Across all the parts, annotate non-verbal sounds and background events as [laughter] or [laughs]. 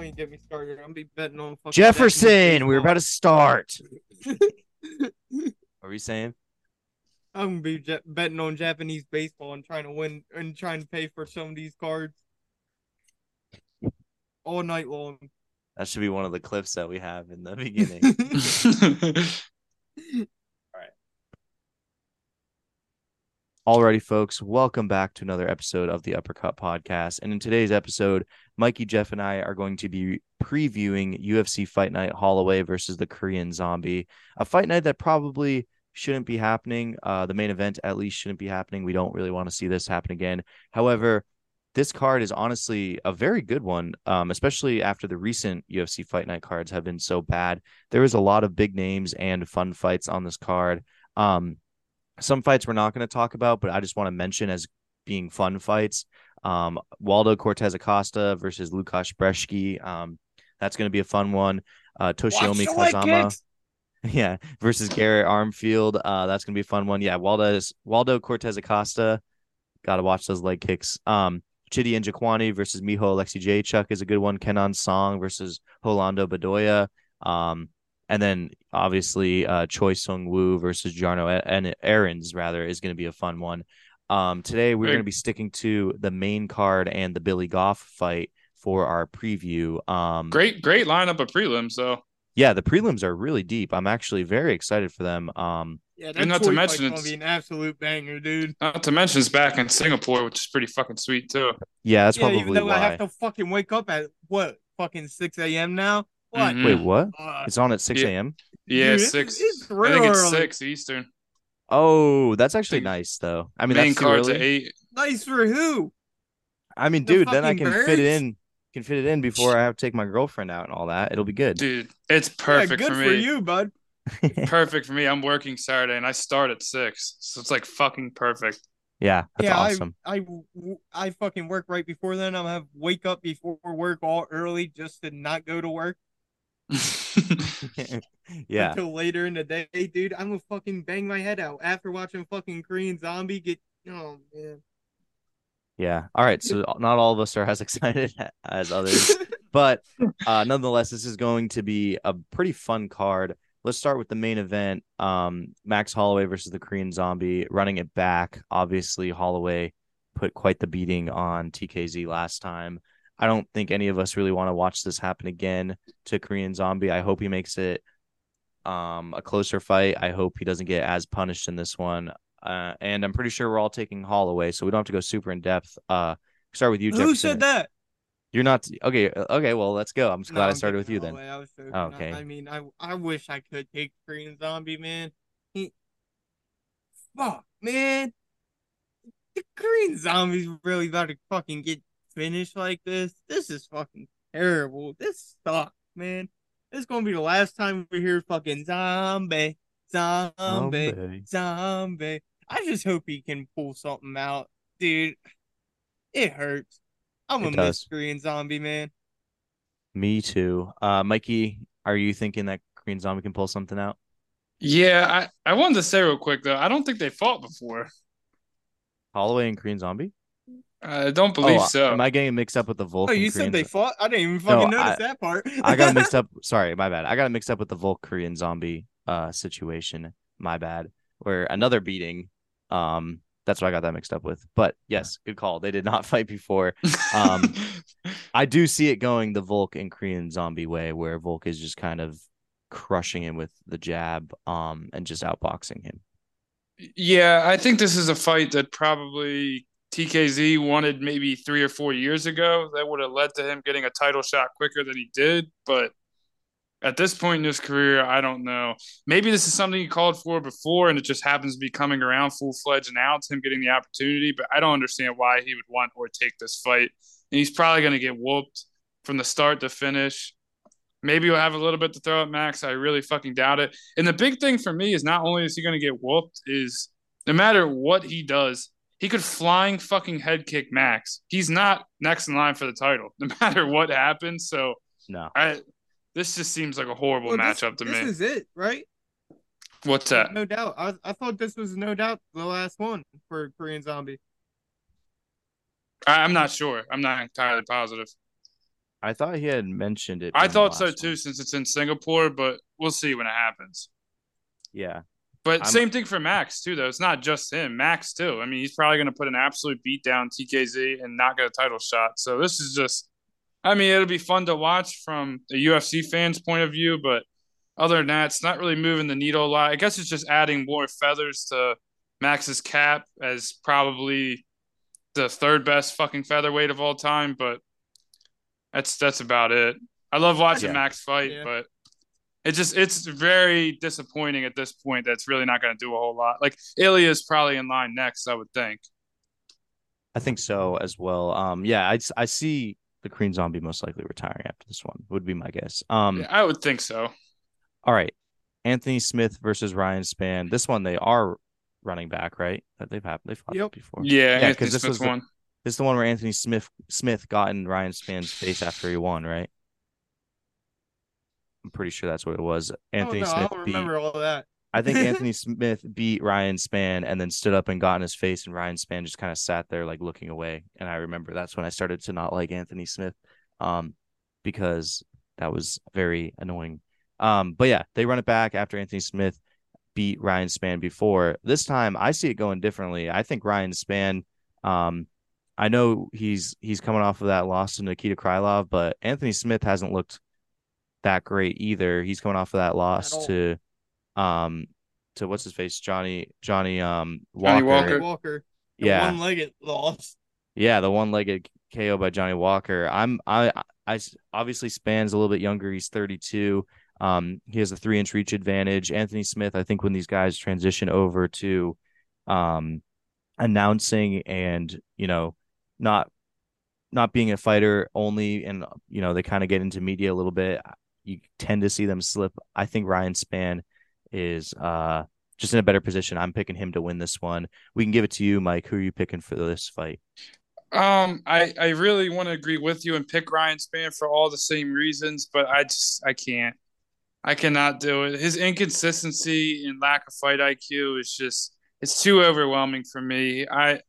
don't even get me started. I'm be betting on fucking Jefferson, we were about to start. Japanese What were you saying? [laughs] I'm gonna be ja- betting on Japanese baseball and trying to win and trying to pay for some of these cards all night long. That should be one of the clips that we have in the [laughs] beginning. [laughs] Alrighty, folks, welcome back to another episode of the Uppercut Podcast. And in today's episode, Mikey, Jeff, and I are going to be previewing UFC Fight Night Holloway versus the Korean Zombie, a fight night that probably shouldn't be happening. Uh, the main event, at least, shouldn't be happening. We don't really want to see this happen again. However, this card is honestly a very good one, um, especially after the recent UFC Fight Night cards have been so bad. There is a lot of big names and fun fights on this card. Um, some fights we're not going to talk about, but I just want to mention as being fun fights. Um, Waldo Cortes-Acosta versus Lukasz Brzeski. Um, that's going to be a fun one. Uh, Toshiomi Kazama. [laughs] Yeah, versus Garrett Armfield. Uh, that's gonna be a fun one. Yeah, Waldo Waldo Cortes-Acosta. Got to watch those leg kicks. Um, Chidi Njokuani versus Michal Oleksiejczuk is a good one. Kenan Song versus Rolando Bedoya. Um, and then obviously uh, Choi Sung Woo versus Jarno A- and Aaron's rather is going to be a fun one. Um, today we're going to be sticking to the main card and the Billy Goff fight for our preview. Um, great, great lineup of prelims though. yeah, the prelims are really deep. I'm actually very excited for them. Um, Yeah, that And not to mention fight's gonna it's- be an absolute banger, dude. Not to mention it's back in Singapore, which is pretty fucking sweet too. yeah, that's yeah, even though why. I have to fucking wake up at what fucking six a.m. now. What? Mhm. Wait, what? Uh, It's on at 6 a.m. Yeah, Dude, six. it's I real think it's early. six Eastern. Oh, that's actually nice though. I mean, Main that's too cards early. at eight. nice for who? I mean, The dude, then I fucking can fit it in. Can fit it in before I have to take my girlfriend out and all that. It'll be good. Dude, it's Yeah, perfect good for for you, bud. Perfect for me. I'm working Saturday and I start at six, so it's like fucking perfect. yeah, that's yeah, awesome. I, I I fucking work right before then. I'm gonna have wake up before work all early just to not go to work [laughs] [laughs] yeah, until later in the day, dude. I'm gonna fucking bang my head out after watching fucking Korean Zombie get. Oh man. yeah. All right, so not all of us are as [laughs] excited as others, but uh, nonetheless, this is going to be a pretty fun card. Let's start with the main event. Um, Max Holloway versus the Korean Zombie, running it back. Obviously, Holloway put quite the beating on TKZ last time. I don't think any of us really want to watch this happen again to Korean Zombie. I hope he makes it um a closer fight. I hope he doesn't get as punished in this one. Uh, and I'm pretty sure we're all taking Holloway, so we don't have to go super in depth. Uh, start with you. Who Jefferson. said that? You're not okay. uh, Okay, well, let's go. I'm just glad No, I I'm started with you then. I. Oh, okay. I, mean, I I wish I could take Korean Zombie, man. He, fuck, man. The Korean Zombie's really about to fucking get finished like this. This is fucking terrible. This sucks, man. This is gonna be the last time we hear fucking zombie, zombie, Zombie. zombie. I just hope he can pull something out, dude. It hurts. I'm It a miss does. Korean Zombie, man. Me too. Uh, Mikey, are you thinking that Korean Zombie can pull something out? Yeah, I, I wanted to say real quick though, I don't think they fought before. Holloway and Korean Zombie? I don't believe oh, so. am I getting mixed up with the Volk? Oh, you Korean said they Zo- fought? I didn't even fucking No, notice I- that part. I got mixed up. [laughs] Sorry, my bad. I got mixed up with the Volk Korean Zombie uh situation. My bad. Where another beating. Um, that's what I got that mixed up with. But yes, good call. They did not [laughs] fight before. [laughs] Um, I do see it going the Volk and Korean Zombie way, where Volk is just kind of crushing him with the jab, um, and just outboxing him. Yeah, I think this is a fight that probably TKZ wanted maybe three or four years ago. That would have led to him getting a title shot quicker than he did. But at this point in his career, I don't know. Maybe this is something he called for before and it just happens to be coming around full fledged now. It's him getting the opportunity. But I don't understand why he would want or take this fight. And he's probably going to get whooped from the start to finish. Maybe he'll have a little bit to throw at Max. I really fucking doubt it. And the big thing for me is not only is he going to get whooped, is no matter what he does, he could flying fucking head kick Max. He's not next in line for the title, [laughs] no matter what happens. So No. I, this just seems like a horrible Well, this- matchup to this me. This is it, right? What's that? No doubt. I, I thought this was no doubt the last one for Korean Zombie. I, I'm not sure. I'm not entirely positive. I thought he had mentioned it. I thought so last too, one. since it's in Singapore, but we'll see when it happens. Yeah, But I'm- same thing for Max too, though. It's not just him. Max too. I mean, he's probably going to put an absolute beat down TKZ and not get a title shot. So this is just. I mean, it'll be fun to watch from a UFC fan's point of view, but other than that, it's not really moving the needle a lot. I guess it's just adding more feathers to Max's cap as probably the third best fucking featherweight of all time, but that's that's about it. I love watching Yeah. Max fight, Yeah. but it just it's very disappointing at this point. That's really not going to do a whole lot. Like Ilya is probably in line next, I would think. I think so as well. Um, yeah, I I see the Korean Zombie most likely retiring after this one. Would be my guess. Um, Yeah, I would think so. all right, Anthony Smith versus Ryan Spann. This one they are running back, right? That they've had they've fought Yep. before. Yeah, Yeah, Anthony 'cause this Smith was the- one. This is the one where Anthony Smith Smith got in Ryan Spann's face after he won, right? I'm pretty sure that's what it was. Anthony oh, no, I Smith don't beat. remember all that. I think [laughs] Anthony Smith beat Ryan Spann and then stood up and got in his face, and Ryan Spann just kind of sat there like looking away. And I remember that's when I started to not like Anthony Smith, um, because that was very annoying. Um, but yeah, they run it back after Anthony Smith beat Ryan Spann before. This time, I see it going differently. I think Ryan Spann, um, I know he's he's coming off of that loss to Nikita Krylov, but Anthony Smith hasn't looked that great either. He's coming off of that loss to um to what's his face Johnny Johnny um Walker. Johnny Walker. Walker. Yeah. One-legged loss. Yeah, the one-legged KO by Johnny Walker. I'm I I s- obviously Spann's a little bit younger. He's 32. Um, he has a three-inch reach advantage. Anthony Smith, I think, when these guys transition over to um announcing and you know not not being a fighter only, and you know they kind of get into media a little bit. You tend to see them slip. I think Ryan Spann is uh just in a better position. I'm picking him to win this one. We can give it to you, Mike. Who are you picking for this fight? Um, I I really want to agree with you and pick Ryan Spann for all the same reasons, but I just I can't. I cannot do it. His inconsistency and lack of fight IQ is just it's too overwhelming for me. I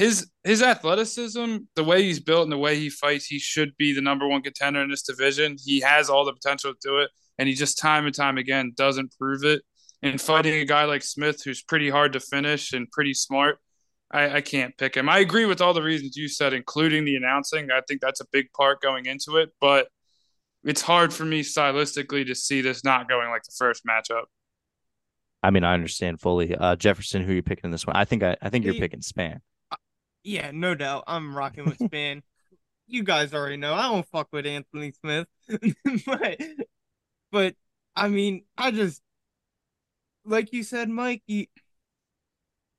his his athleticism, the way he's built and the way he fights, he should be the number one contender in this division. He has all the potential to do it, and he just time and time again doesn't prove it. And fighting a guy like Smith, who's pretty hard to finish and pretty smart, I, I can't pick him. I agree with all the reasons you said, including the announcing. I think that's a big part going into it, but it's hard for me stylistically to see this not going like the first matchup. I mean, I understand fully. Uh, Jefferson, who are you picking in this one? I think I, I think you're picking Spann. Yeah, no doubt. I'm rocking with [laughs] Spann. you guys already know I don't fuck with Anthony Smith, [laughs] but but I mean, I just like you said, Mike. You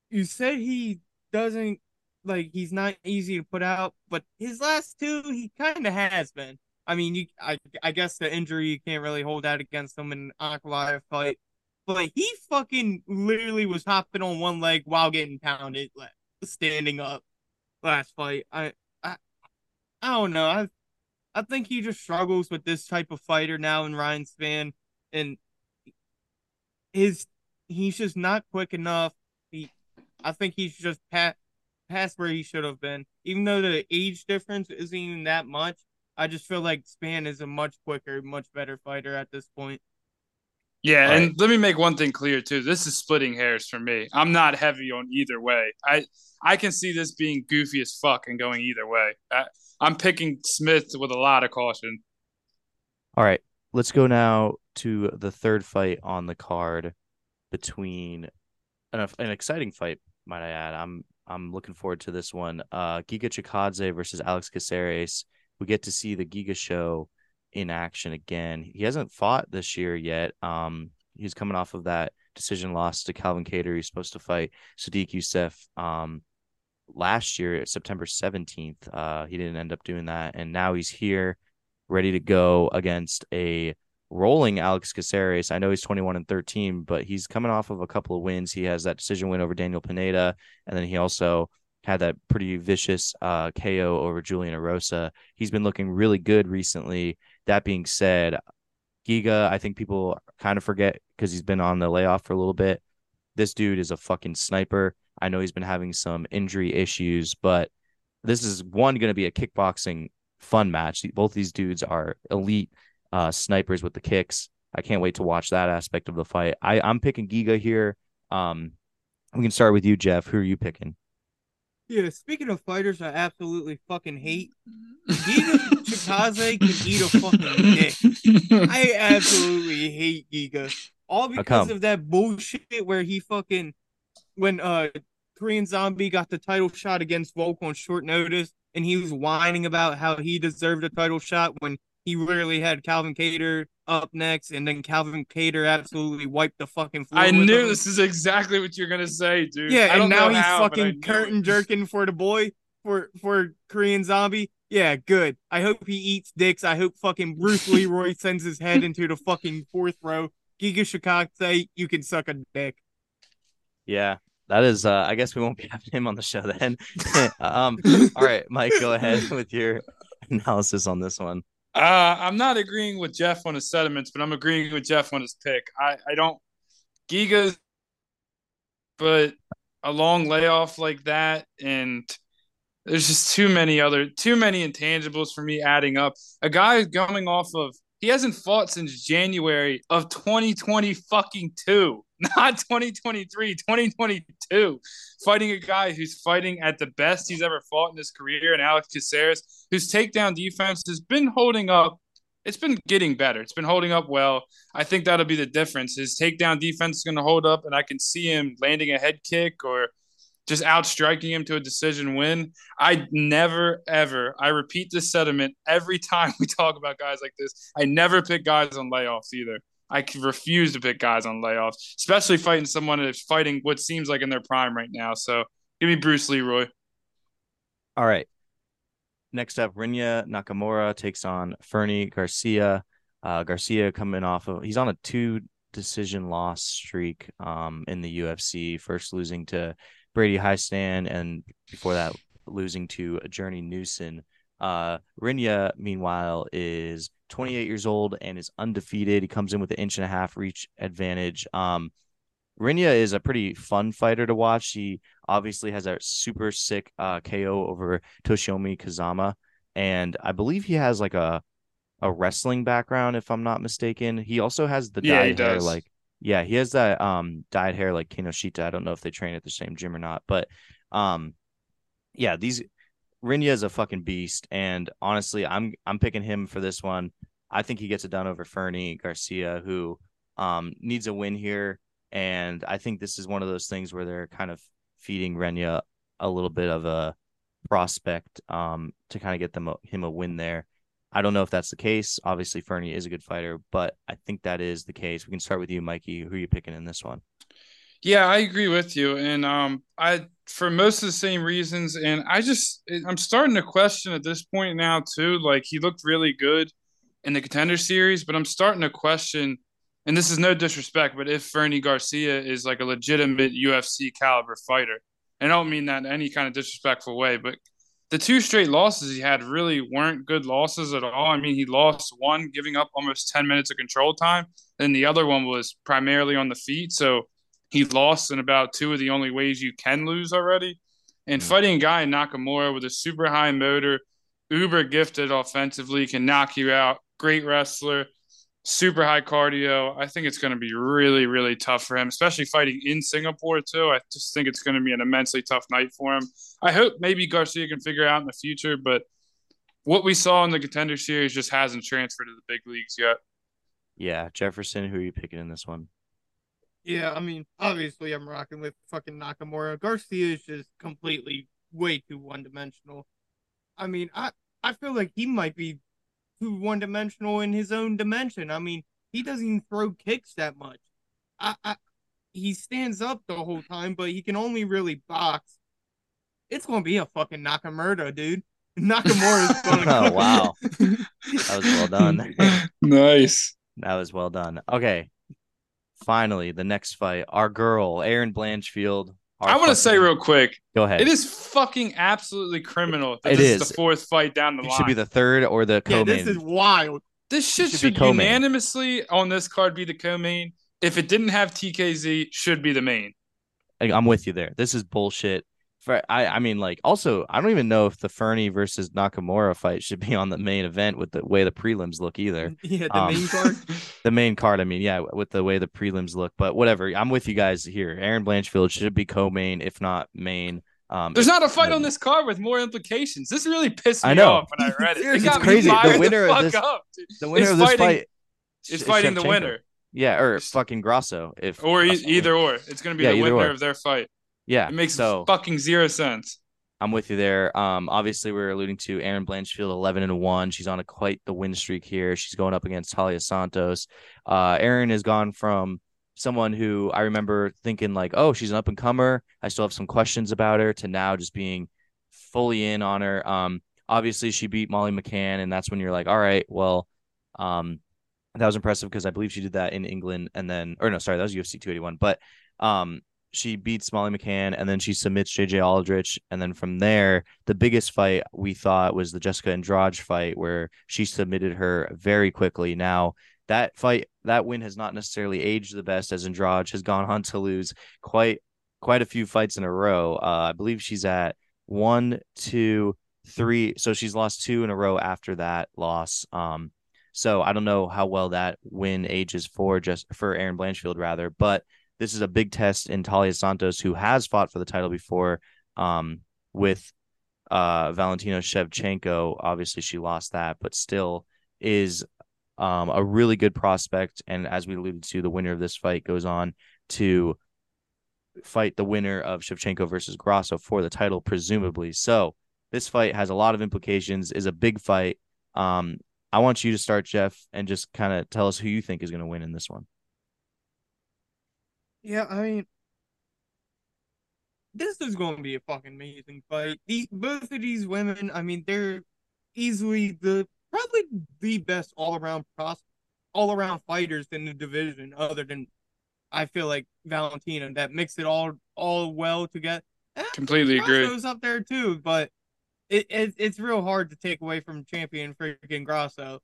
you said he doesn't like he's not easy to put out, but his last two he kind of has been. I mean, you I I guess the injury you can't really hold that against him in an Ankalaev fight, but he fucking literally was hopping on one leg while getting pounded, like standing up last fight. I I I don't know. I I think he just struggles with this type of fighter now in Ryan Spann, and his he's just not quick enough. He, I think he's just past past where he should have been. Even though the age difference isn't even that much, I just feel like Spann is a much quicker, much better fighter at this point. Yeah, All and let me make one thing clear too. This is splitting hairs for me. I'm not heavy on either way. I I can see this being goofy as fuck and going either way. I, I'm picking Smith with a lot of caution. All right, let's go now to the third fight on the card between an, an exciting fight, might I add. I'm I'm looking forward to this one. Uh, Giga Chikadze versus Alex Caceres. We get to see the Giga show in action again. He hasn't fought this year yet. Um, he's coming off of that decision loss to Calvin Kattar. He's supposed to fight Sodiq Yusuff um last year, September 17th. Uh, he didn't end up doing that, and now he's here, ready to go against a rolling Alex Caceres. I know he's 21 and 13, but he's coming off of a couple of wins. He has that decision win over Daniel Pineda, and then he also had that pretty vicious uh, KO over Julian Erosa. He's been looking really good recently. That being said, Giga, I think people kind of forget because he's been on the layoff for a little bit. This dude is a fucking sniper. I know he's been having some injury issues, but this is one going to be a kickboxing fun match. Both these dudes are elite uh, snipers with the kicks. I can't wait to watch that aspect of the fight. I, I'm picking Giga here. Um, we can start with you, Jeff. Who are you picking? Yeah, speaking of fighters, I absolutely fucking hate. Giga [laughs] Chikadze can eat a fucking dick. I absolutely hate Giga. All because of that bullshit where he fucking when uh Korean Zombie got the title shot against Volk on short notice and he was whining about how he deserved a title shot when he literally had Calvin Kattar up next, and then Calvin Kattar absolutely wiped the fucking floor. I knew him. this is exactly what you're gonna say, dude. Yeah, and now he's how, fucking curtain jerking for the boy for for Korean Zombie. Yeah, good. I hope he eats dicks. I hope fucking Bruce Leroy [laughs] sends his head into the fucking fourth row. Giga Chikadze, you can suck a dick. Yeah, that is. uh I guess we won't be [laughs] having him on the show then. [laughs] um. All right, Mike, go ahead with your analysis on this one. Uh, I'm not agreeing with Jeff on his sentiments, but I'm agreeing with Jeff on his pick. I, I don't Giga, but a long layoff like that, and there's just too many other too many intangibles for me adding up. A guy coming off of he hasn't fought since January of 2020 fucking two, [laughs] not 2023, 2022. Fighting a guy who's fighting at the best he's ever fought in his career, and Alex Caceres, whose takedown defense has been holding up. It's been getting better. It's been holding up well. I think that'll be the difference. His takedown defense is going to hold up, and I can see him landing a head kick or just outstriking him to a decision win. I never, ever, I repeat this sentiment every time [laughs] we talk about guys like this. I never pick guys on layoffs either. I refuse to pick guys on layoffs, especially fighting someone that's fighting what seems like in their prime right now. So give me Bruce Leroy. All right. Next up, Rinya Nakamura takes on Fernie Garcia. Uh, Garcia coming off of he's on a two decision loss streak um, in the UFC, first losing to Brady Hiestand, and before that, losing to Journey Newson. Uh, Rinya, meanwhile, is 28 years old and is undefeated. He comes in with an inch and a half reach advantage. Um, Rinya is a pretty fun fighter to watch. He obviously has a super sick uh, KO over Toshiomi Kazama, and I believe he has like a a wrestling background, if I'm not mistaken. He also has the yeah, dyed hair, like yeah, he has that um dyed hair like Kinoshita. I don't know if they train at the same gym or not, but um yeah, these Rinya is a fucking beast, and honestly, I'm I'm picking him for this one. I think he gets it done over Fernie Garcia, who um needs a win here, and I think this is one of those things where they're kind of feeding Rinya a little bit of a prospect um to kind of get them a, him a win there. I don't know if that's the case. Obviously, Fernie is a good fighter, but I think that is the case. We can start with you, Mikey. Who are you picking in this one? Yeah, I agree with you, and um, I for most of the same reasons, and I just I'm starting to question at this point now too. Like he looked really good in the contender series, but I'm starting to question, and this is no disrespect, but if Fernie Garcia is like a legitimate UFC caliber fighter, and I don't mean that in any kind of disrespectful way, but the two straight losses he had really weren't good losses at all. I mean, he lost one giving up almost 10 minutes of control time, and the other one was primarily on the feet. So he lost in about two of the only ways you can lose already. And mm-hmm. fighting a guy in Nakamura with a super high motor, uber gifted offensively, can knock you out, great wrestler super high cardio. I think it's going to be really, really tough for him, especially fighting in Singapore too. I just think it's going to be an immensely tough night for him. I hope maybe Garcia can figure out in the future, but what we saw in the contender series just hasn't transferred to the big leagues yet. Yeah, Jefferson, who are you picking in this one? Yeah, I mean, obviously I'm rocking with fucking Nakamura. Garcia is just completely way too one dimensional. I mean, I I feel like he might be too one dimensional in his own dimension. I mean, he doesn't even throw kicks that much. I, I he stands up the whole time, but he can only really box. It's gonna be a fucking Nakamura, dude. [laughs] Nakamura is [laughs] gonna. oh wow, [laughs] that was well done. nice. That was well done. Okay, finally the next fight, our girl Erin Blanchfield I want to say real quick. Go ahead. It is fucking absolutely criminal. That it this is. is. the fourth fight down the line. it line. Should be the third or the co-main. Yeah, this is wild. This shit should, should unanimously on this card be the co-main. If it didn't have TKZ, should be the main. I'm with you there. This is bullshit. For I, I mean, like, also, I don't even know if the Fernie versus Nakamura fight should be on the main event with the way the prelims look either. [laughs] Yeah, the Um, main card. [laughs] The main card, I mean, yeah, with the way the prelims look, but whatever. I'm with you guys here. Erin Blanchfield should be co-main, if not main. Um, There's not a fight on this card with more implications. This really pissed me I know. off when I [laughs] read it. It It's crazy. The winner of this- up, the winner it's of this fighting- fight is fighting the winner, Yeah, or fucking Grasso. If or either or. It's going to be Yeah, the winner or. of their fight. Yeah, It makes so. fucking zero sense. I'm with you there. Um, obviously, we are alluding to Erin Blanchfield, 11 and one. She's on a quite the win streak here. She's going up against Talia Santos. Uh, Erin has gone from someone who I remember thinking like, oh, she's an up and comer. I still have some questions about her to now just being fully in on her. Um, obviously, she beat Molly McCann, and that's when you're like, all right, well, um, that was impressive because I believe she did that in England, and then, or no, sorry, that was UFC 281, but um, she beats Molly McCann and then she submits JJ Aldrich. And then from there, the biggest fight we thought was the Jessica Andrade fight where she submitted her very quickly. Now, that fight, that win has not necessarily aged the best as Andrade has gone on to lose quite quite a few fights in a row. Uh, I believe she's at one, two, three. So she's lost two in a row after that loss. Um, so I don't know how well that win ages for just for Erin Blanchfield rather, but this is a big test in Talia Santos, who has fought for the title before um, with uh, Valentina Shevchenko. Obviously, she lost that, but still is um, a really good prospect. And as we alluded to, the winner of this fight goes on to fight the winner of Shevchenko versus Grasso for the title, presumably. So this fight has a lot of implications, is a big fight. Um, I want you to start, Jeff, and just kind of tell us who you think is going to win in this one. Yeah, I mean, this is going to be a fucking amazing fight. The, both of these women, I mean, they're easily the probably the best all around pros, all around fighters in the division, other than I feel like Valentina that mix it all all well together. Eh, Completely agree. Grasso's up there too, but it, it it's real hard to take away from champion freaking Grasso.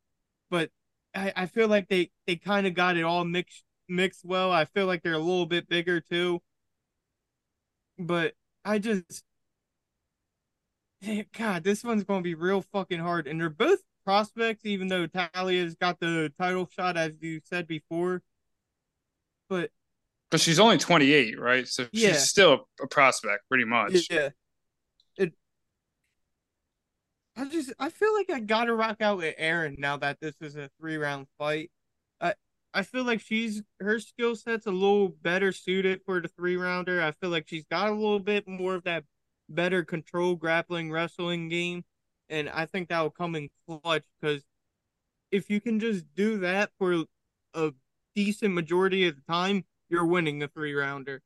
But I, I feel like they, they kind of got it all mixed mixed well. I feel like they're a little bit bigger too. But I just [laughs] God, this one's gonna be real fucking hard. And they're both prospects, even though Talia's got the title shot as you said before. But But she's only 28, right? So Yeah. she's still a, a prospect, pretty much. Yeah. It I just I feel like I gotta rock out with Erin now that this is a three round fight. I feel like she's her skill set's a little better suited for the three rounder. I feel like she's got a little bit more of that better control grappling wrestling game. And I think that will come in clutch because if you can just do that for a decent majority of the time, you're winning a three rounder.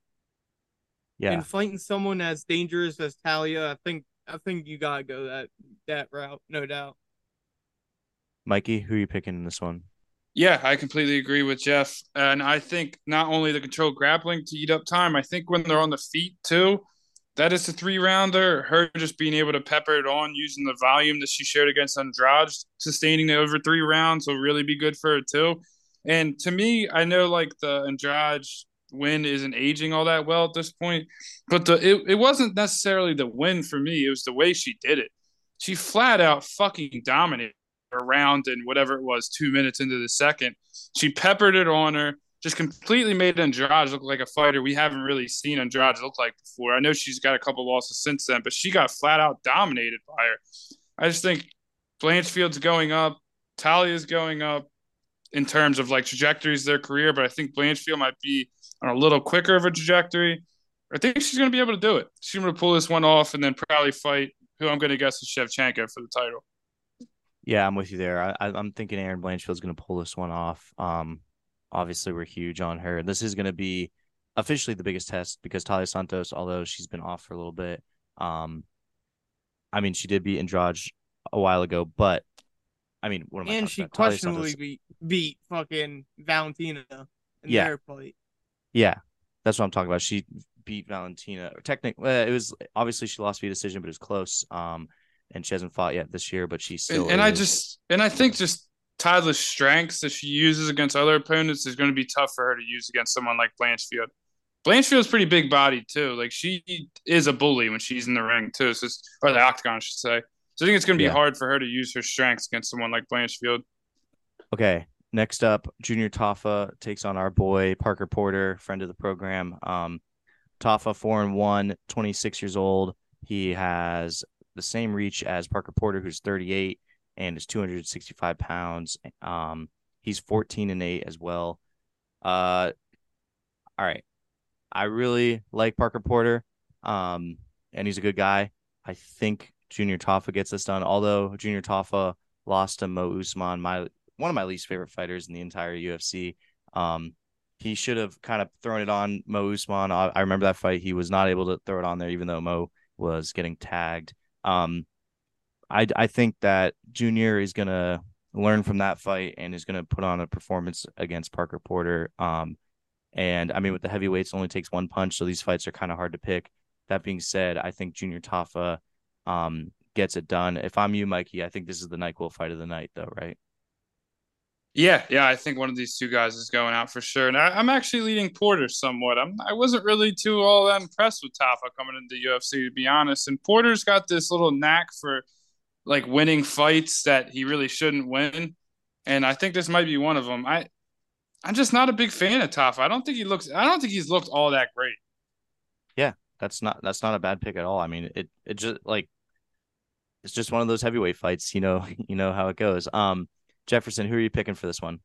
Yeah. And fighting someone as dangerous as Talia, I think I think you gotta go that that route, no doubt. Mikey, who are you picking in this one? Yeah, I completely agree with Jeff. And I think not only the control grappling to eat up time, I think when they're on the feet too, that is the three rounder. Her just being able to pepper it on using the volume that she shared against Andrade, sustaining it over three rounds will really be good for her too. And to me, I know like the Andrade win isn't aging all that well at this point, but the it, it wasn't necessarily the win for me. It was the way she did it. She flat out fucking dominated around and whatever it was, two minutes into the second. She peppered it on her, just completely made Andrade look like a fighter we haven't really seen Andrade look like before. I know she's got a couple losses since then, but she got flat out dominated by her. I just think Blanchfield's going up, Talia's going up in terms of like trajectories of their career, but I think Blanchfield might be on a little quicker of a trajectory. I think she's going to be able to do it. She's going to pull this one off and then probably fight who I'm going to guess is Shevchenko for the title. Yeah, I'm with you there. I, I- I'm thinking Erin Blanchfield's going to pull this one off. Um, obviously, we're huge on her. This is going to be officially the biggest test because Talia Santos, although she's been off for a little bit, um, I mean, she did beat Andrade a while ago, but I mean, what am I And talking she about? Questionably beat beat fucking Valentina in Yeah. their fight. Yeah, that's what I'm talking about. She beat Valentina. Technically, uh, it was obviously she lost via decision, but it was close. Um, and she hasn't fought yet this year, but she still. And, and I just and I think just Tyler's strengths that she uses against other opponents is going to be tough for her to use against someone like Blanchfield. Blanchfield's pretty big body too. Like she is a bully when she's in the ring too. So or the octagon, I should say. So I think it's going to be Yeah. hard for her to use her strengths against someone like Blanchfield. Okay. Next up, Junior Tafa takes on our boy Parker Porter, friend of the program. Um, Tafa, four and one, 26 years old. He has the same reach as Parker Porter, who's 38 and is 265 pounds. Um, he's 14 and eight as well. Uh, all right. I really like Parker Porter. Um, and he's a good guy. I think Junior Tafa gets this done. Although Junior Tafa lost to Mo Usman, my one of my least favorite fighters in the entire UFC. Um, he should have kind of thrown it on Mo Usman. I, I remember that fight. He was not able to throw it on there, even though Mo was getting tagged. Um, I I think that Junior is gonna learn from that fight and is gonna put on a performance against Parker Porter. Um, and I mean, with the heavyweights, it only takes one punch, so these fights are kind of hard to pick. That being said, I think Junior Tafa um, gets it done. If I'm you, Mikey, I think this is the Nyquil fight of the night, though, right? Yeah, yeah, I think one of these two guys is going out for sure. And I, I'm actually leading Porter somewhat. I'm I wasn't really too all that impressed with Tafa coming into UFC to be honest. And Porter's got this little knack for like winning fights that he really shouldn't win. And I think this might be one of them. I I'm just not a big fan of Tafa. I don't think he looks I don't think he's looked all that great. Yeah, that's not that's not a bad pick at all. I mean, it it just like it's just one of those heavyweight fights. You know, [laughs] you know how it goes. Um, Jefferson, who are you picking for this one?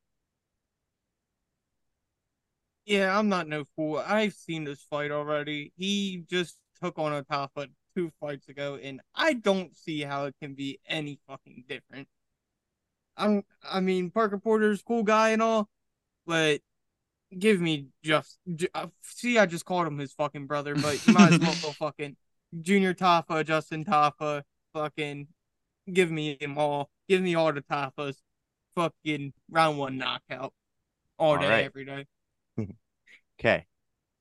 Yeah, I'm not no fool. I've seen this fight already. He just took on Atafa two fights ago, and I don't see how it can be any fucking different. I'm, I mean, Parker Porter's cool guy and all, but give me just, uh, see, I just called him his fucking brother, but you might as well go [laughs] fucking Junior Tafa, Justin Tafa, fucking give me them all. Give me all the Tafas. Fucking round one knockout. All All day, right. every day. [laughs] Okay.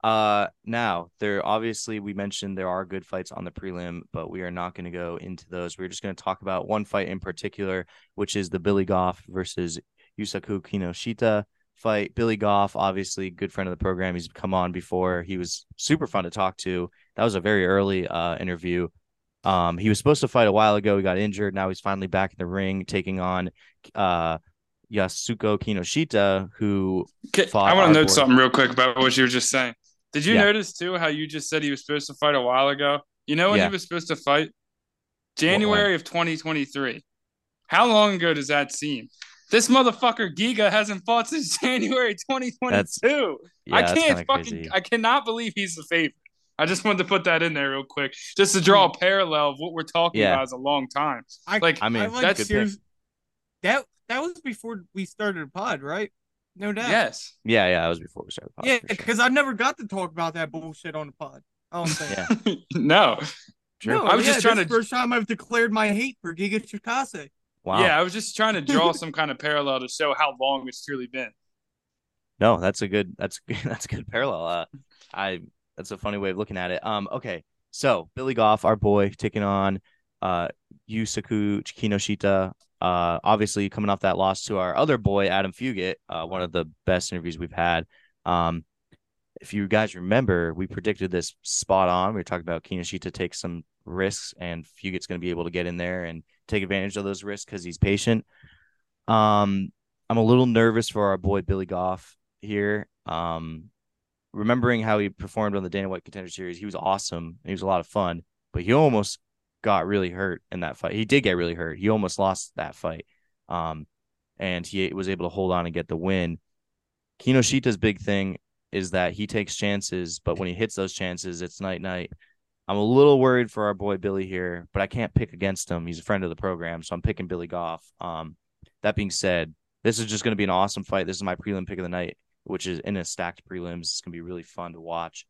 Uh, now there obviously we mentioned there are good fights on the prelim, but we are not going to go into those. We're just going to talk about one fight in particular, which is the Billy Goff versus Yusaku Kinoshita fight. Billy Goff, obviously good friend of the program. He's come on before. He was super fun to talk to. That was a very early uh interview. Um, he was supposed to fight a while ago. He got injured. Now he's finally back in the ring, taking on uh Yusaku Kinoshita, who Okay, Fought I want to note boy. something real quick about what you were just saying. Did you Yeah. notice too how you just said he was supposed to fight a while ago? You know when Yeah. he was supposed to fight? January of 2023. How long ago does that seem? This motherfucker Giga hasn't fought since [laughs] January 2022. yeah, I can't fucking crazy. I cannot believe he's the favorite. I just wanted to put that in there real quick, just to draw a parallel of what we're talking Yeah. about as a long time. I, Like, I mean, I like that's- good serious- that that was before we started a pod, right? No doubt. Yes. Yeah, yeah, that was before we started. the pod, yeah, for sure. because I never got to talk about that bullshit on the pod. I don't think. Yeah. [laughs] no. Sure. No, I was yeah, just trying this to- first time I've declared my hate for Giga Chikadze. Wow. Yeah, I was just trying to draw [laughs] some kind of parallel to show how long it's truly been. No, that's a good. That's [laughs] that's a good parallel. Uh, I that's a funny way of looking at it. Um. Okay. So Billy Goff, our boy, taking on uh Yusaku Kinoshita. Uh, obviously coming off that loss to our other boy Adam Fugit. Uh, one of the best interviews we've had. Um. If you guys remember, we predicted this spot on. We were talking about Kinoshita takes some risks, and Fugit's going to be able to get in there and take advantage of those risks because he's patient. Um, I'm a little nervous for our boy Billy Goff here. Um, remembering how he performed on the Dana White Contender Series, he was awesome. He was a lot of fun, but he almost got really hurt in that fight. He did get really hurt. He almost lost that fight. Um, and he was able to hold on and get the win. Kinoshita's big thing is that he takes chances, but when he hits those chances, it's night night. I'm a little worried for our boy Billy here, but I can't pick against him. He's a friend of the program, so I'm picking Billy Goff. Um, that being said, this is just going to be an awesome fight. This is my prelim pick of the night, which is in a stacked prelims. It's going to be really fun to watch.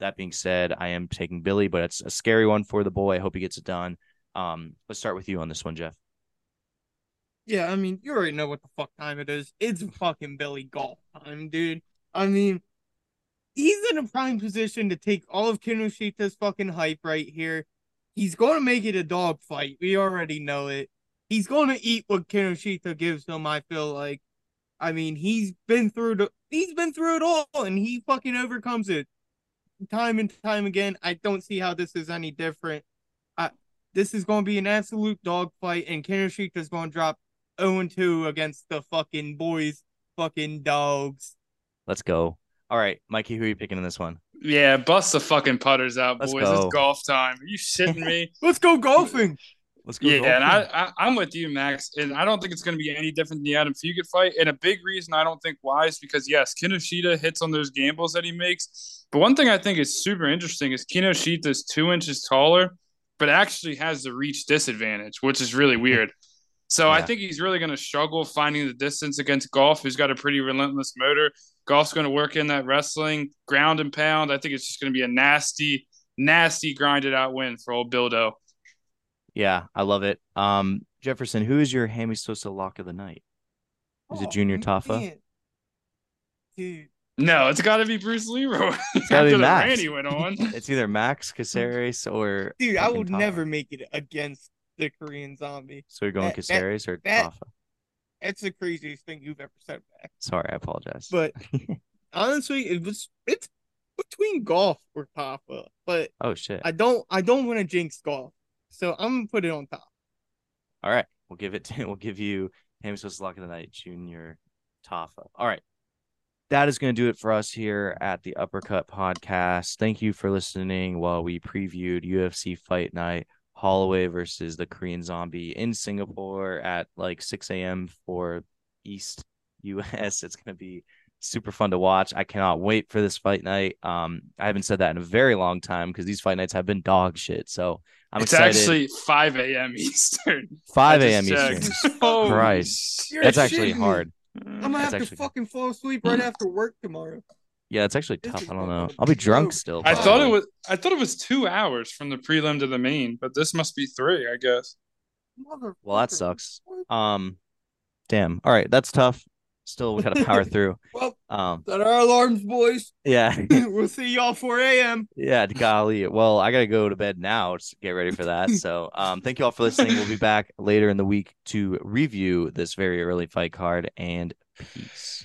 That being said, I am taking Billy, but it's a scary one for the boy. I hope he gets it done. Um, let's start with you on this one, Jeff. Yeah, I mean, you already know what the fuck time it is. It's fucking Billy Goff time, dude. I mean, he's in a prime position to take all of Kinoshita's fucking hype right here. He's going to make it a dog fight. We already know it. He's going to eat what Kinoshita gives him. I feel like. I mean, he's been through the he's been through it all, and he fucking overcomes it. time and time again. I don't see how this is any different. I, this is going to be an absolute dogfight, and Kinoshita is going to drop 0 2 against the fucking boys, fucking dogs. Let's go. All right, Mikey, who are you picking in this one? Yeah, bust the fucking putters out, Let's boys. go. It's golf time. Are you shitting me? [laughs] Let's go golfing. [laughs] Let's go. yeah, and. I, I I'm with you, Max. And I don't think it's going to be any different than the Adam Fugit fight. And a big reason I don't think why is because yes, Kinoshita hits on those gambles that he makes. But one thing I think is super interesting is Kinoshita is two inches taller, but actually has the reach disadvantage, which is really weird. So I think he's really going to struggle finding the distance against Goff, who's got a pretty relentless motor. Goff's going to work in that wrestling, ground and pound. I think it's just going to be a nasty, nasty grinded out win for old Bildo. Yeah, I love it. Um, Jefferson, who is your Hammy Sosa lock of the night? Is it Oh, Junior Tafa? Dude, No, it's got to be Bruce Leroy. It's [laughs] gotta be Max. rant went on. [laughs] It's either Max Caceres or dude, I fucking would Tafa. never make it against the Korean zombie. So you're going that- that- or that- Tafa? That's the craziest thing you've ever said, Max. Sorry, I apologize. But [laughs] honestly, it was it's between golf or Tafa. But oh shit. I don't I don't want to jinx golf. So I'm gonna put it on top. All right, we'll give it to [laughs] we'll give you Hammy Sosa lock of the night, Junior Tafa. All right. That is going to do it for us here at the Uppercut Podcast. Thank you for listening while we previewed UFC Fight Night Holloway versus the Korean Zombie in Singapore at like 6 a.m. for East US. [laughs] It's going to be super fun to watch. I cannot wait for this fight night. Um, I haven't said that in a very long time because these fight nights have been dog shit. So I'm it's excited. actually 5 a.m. Eastern. [laughs] 5 a.m. Eastern. checked. [laughs] Holy Christ. That's actually me. hard. I'm gonna have That's to fucking fall asleep right after work tomorrow. Yeah, it's actually tough. I don't know. I'll be drunk dope. still. I thought it was I thought it was two hours from the prelim to the main, but this must be three, I guess. Well, that sucks. Um, damn. All right, that's tough. Still, we gotta [laughs] power through. Well, Um, that are our alarms, boys. yeah, [laughs] we'll see y'all 4 a.m. yeah. Golly. Well, I gotta go to bed now to get ready for that. So, um, thank you all for listening. We'll be back later in the week to review this very early fight card. And peace.